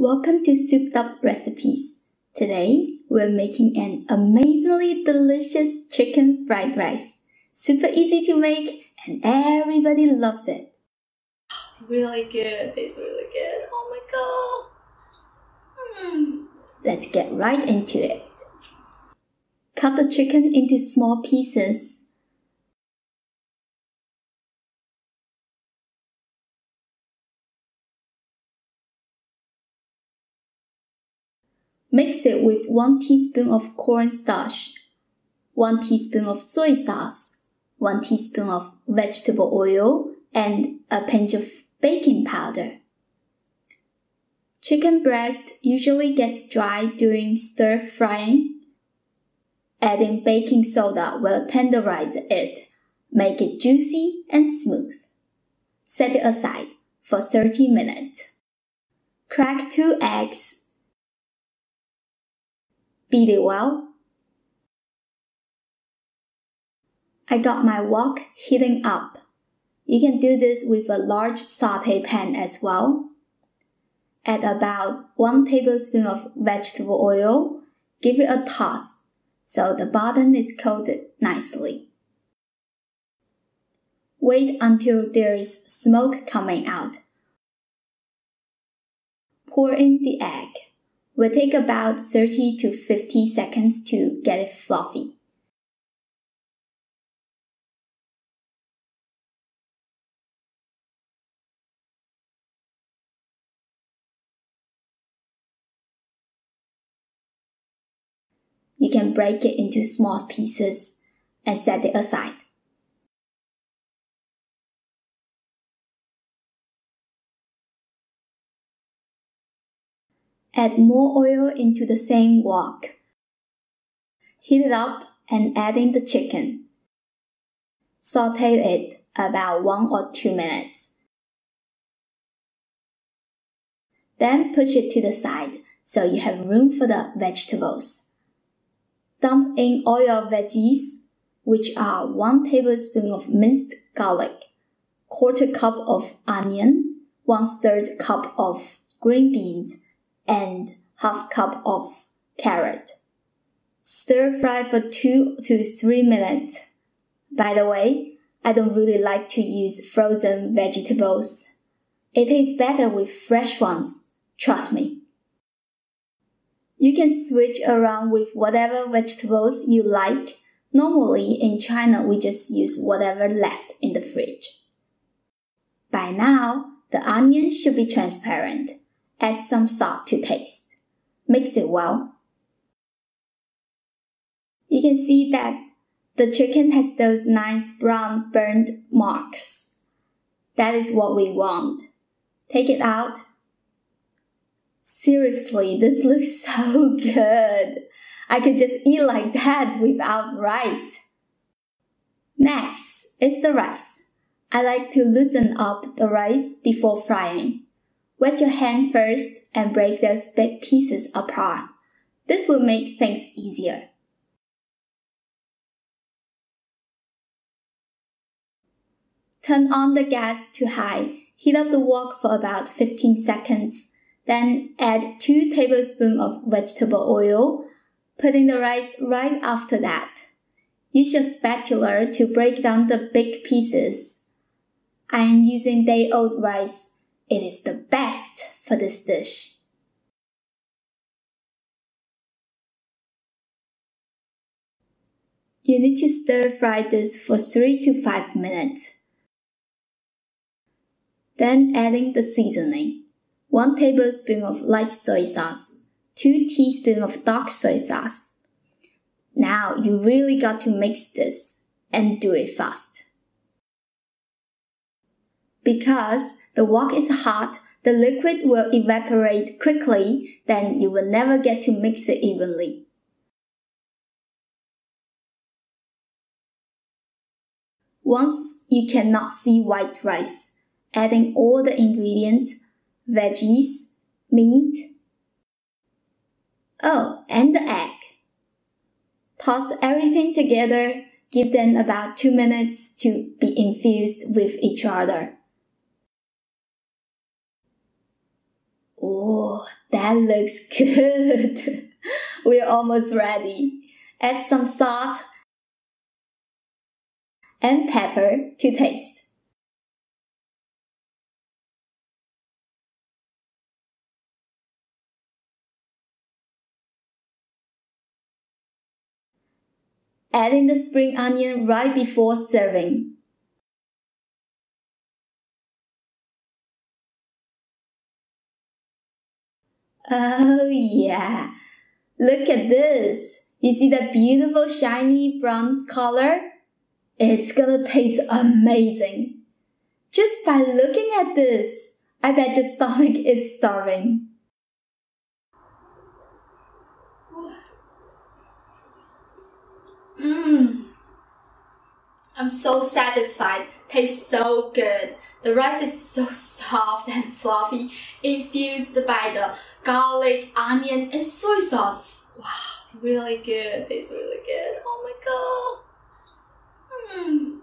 Welcome to Souped Up Recipes. Today, we're making an amazingly delicious chicken fried rice. Super easy to make and everybody loves it. Really good. Tastes really good. Oh my god. Mm. Let's get right into it. Cut the chicken into small pieces. Mix it with 1 teaspoon of cornstarch, 1 teaspoon of soy sauce, 1 teaspoon of vegetable oil, and a pinch of baking powder. Chicken breast usually gets dry during stir frying. Adding baking soda will tenderize it, make it juicy and smooth. Set it aside for 30 minutes. Crack 2 eggs. Beat it well. I got my wok heating up. You can do this with a large saute pan as well. Add about 1 tablespoon of vegetable oil. Give it a toss so the bottom is coated nicely. Wait until there's smoke coming out. Pour in the egg. Will take about 30 to 50 seconds to get it fluffy. You can break it into small pieces and set it aside. Add more oil into the same wok. Heat it up and add in the chicken. Saute it about 1 or 2 minutes. Then push it to the side so you have room for the vegetables. Dump in all your veggies, which are 1 tablespoon of minced garlic, quarter cup of onion, 1 third cup of green beans, and half cup of carrot. Stir fry for 2 to 3 minutes. By the way, I don't really like to use frozen vegetables. It tastes better with fresh ones, trust me. You can switch around with whatever vegetables you like. Normally in China, we just use whatever left in the fridge. By now, the onion should be transparent. Add some salt to taste. Mix it well. You can see that the chicken has those nice brown burned marks. That is what we want. Take it out Seriously, this looks so good. I could just eat like that without rice. Next is the rice. I like to loosen up the rice before frying. Wet your hand first and break those big pieces apart. This will make things easier. Turn on the gas to high. Heat up the wok for about 15 seconds then add 2 tablespoons of vegetable oil. Put in the rice right after that. Use your spatula to break down the big pieces. I am using day old rice. It is the best for this dish. You need to stir fry this for 3 to 5 minutes. Then adding the seasoning. 1 tablespoon of light soy sauce, 2 teaspoons of dark soy sauce. Now you really got to mix this and do it fast. Because the wok is hot, the liquid will evaporate quickly, then you will never get to mix it evenly. Once you cannot see white rice, adding all the ingredients veggies, meat. Oh, and the egg. Toss everything together, give them about 2 minutes to be infused with each other. Oh, that looks good. We're almost ready. Add some salt and pepper to taste. Adding the spring onion right before serving. Oh yeah, look at this. You see that beautiful shiny brown color? It's gonna taste amazing. Just by looking at this, I bet your stomach is starving. Mmm. I'm so satisfied. Tastes so good. The rice is so soft and fluffy, infused by the garlic, onion, and soy sauce. Wow, really good. Tastes really good. Oh my god. Hmm.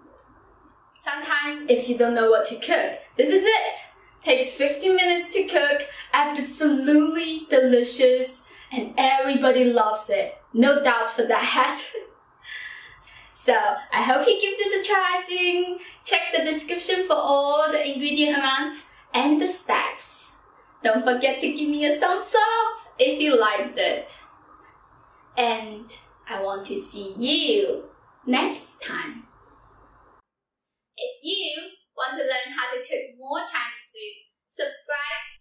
Sometimes, if you don't know what to cook, this is it. Takes 15 minutes to cook, absolutely delicious, and everybody loves it. No doubt for that. So I hope you give this a try soon. Check the description for all the ingredient amounts and the steps. Don't forget to give me a thumbs up if you liked it. And I want to see you next time. If you want to learn how to cook more Chinese food, subscribe